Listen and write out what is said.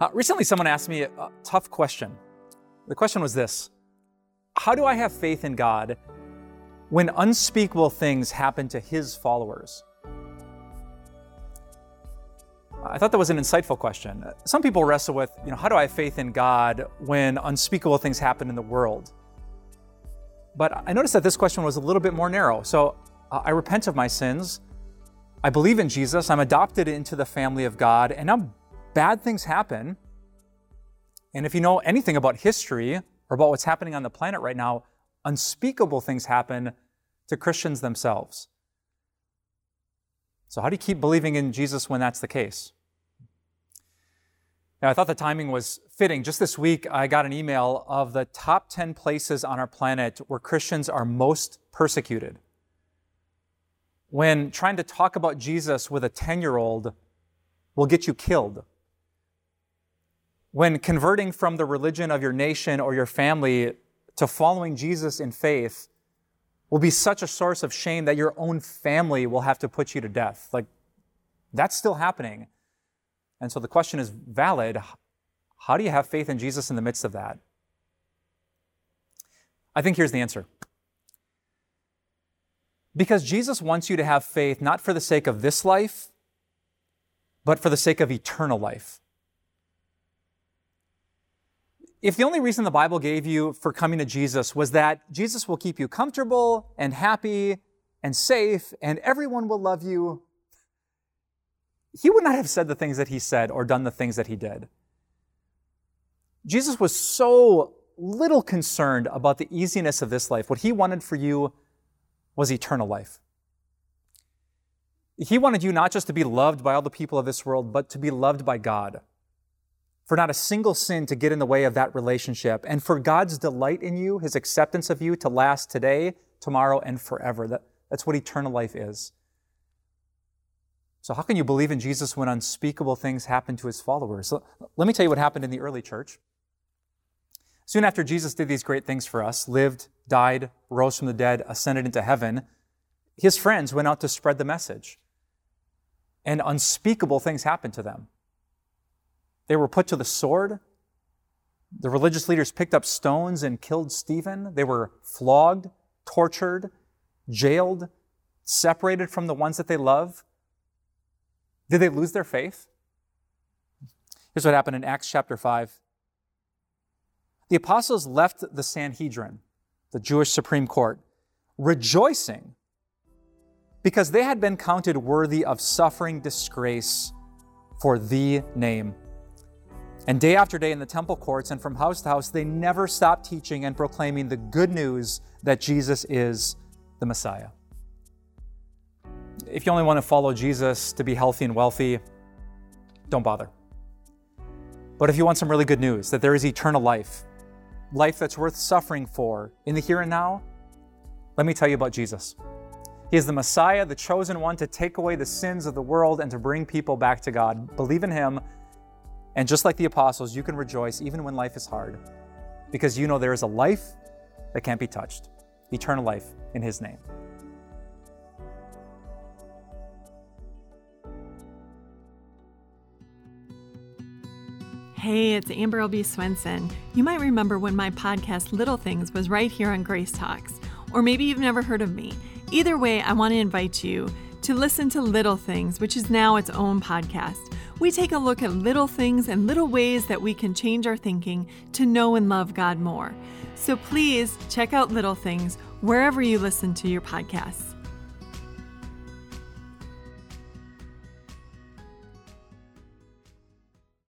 Uh, recently, someone asked me a, a tough question. The question was this How do I have faith in God when unspeakable things happen to his followers? I thought that was an insightful question. Some people wrestle with, you know, how do I have faith in God when unspeakable things happen in the world? But I noticed that this question was a little bit more narrow. So uh, I repent of my sins. I believe in Jesus. I'm adopted into the family of God, and now bad things happen. And if you know anything about history or about what's happening on the planet right now, unspeakable things happen to Christians themselves. So, how do you keep believing in Jesus when that's the case? Now, I thought the timing was fitting. Just this week, I got an email of the top 10 places on our planet where Christians are most persecuted. When trying to talk about Jesus with a 10 year old will get you killed. When converting from the religion of your nation or your family to following Jesus in faith will be such a source of shame that your own family will have to put you to death. Like, that's still happening. And so the question is valid. How do you have faith in Jesus in the midst of that? I think here's the answer. Because Jesus wants you to have faith not for the sake of this life, but for the sake of eternal life. If the only reason the Bible gave you for coming to Jesus was that Jesus will keep you comfortable and happy and safe and everyone will love you, he would not have said the things that he said or done the things that he did. Jesus was so little concerned about the easiness of this life. What he wanted for you was eternal life. He wanted you not just to be loved by all the people of this world, but to be loved by God for not a single sin to get in the way of that relationship, and for God's delight in you, His acceptance of you to last today, tomorrow, and forever. That, that's what eternal life is. So, how can you believe in Jesus when unspeakable things happen to His followers? Let me tell you what happened in the early church. Soon after Jesus did these great things for us, lived, died, rose from the dead, ascended into heaven, his friends went out to spread the message. And unspeakable things happened to them. They were put to the sword. The religious leaders picked up stones and killed Stephen. They were flogged, tortured, jailed, separated from the ones that they love. Did they lose their faith? Here's what happened in Acts chapter 5. The apostles left the Sanhedrin, the Jewish Supreme Court, rejoicing because they had been counted worthy of suffering disgrace for the name. And day after day in the temple courts and from house to house, they never stopped teaching and proclaiming the good news that Jesus is the Messiah. If you only want to follow Jesus to be healthy and wealthy, don't bother. But if you want some really good news, that there is eternal life, life that's worth suffering for in the here and now, let me tell you about Jesus. He is the Messiah, the chosen one to take away the sins of the world and to bring people back to God. Believe in Him and just like the apostles, you can rejoice even when life is hard because you know there is a life that can't be touched eternal life in His name. Hey, it's Amber Albee Swenson. You might remember when my podcast Little Things was right here on Grace Talks, or maybe you've never heard of me. Either way, I want to invite you to listen to Little Things, which is now its own podcast we take a look at little things and little ways that we can change our thinking to know and love God more. So please check out Little Things wherever you listen to your podcasts.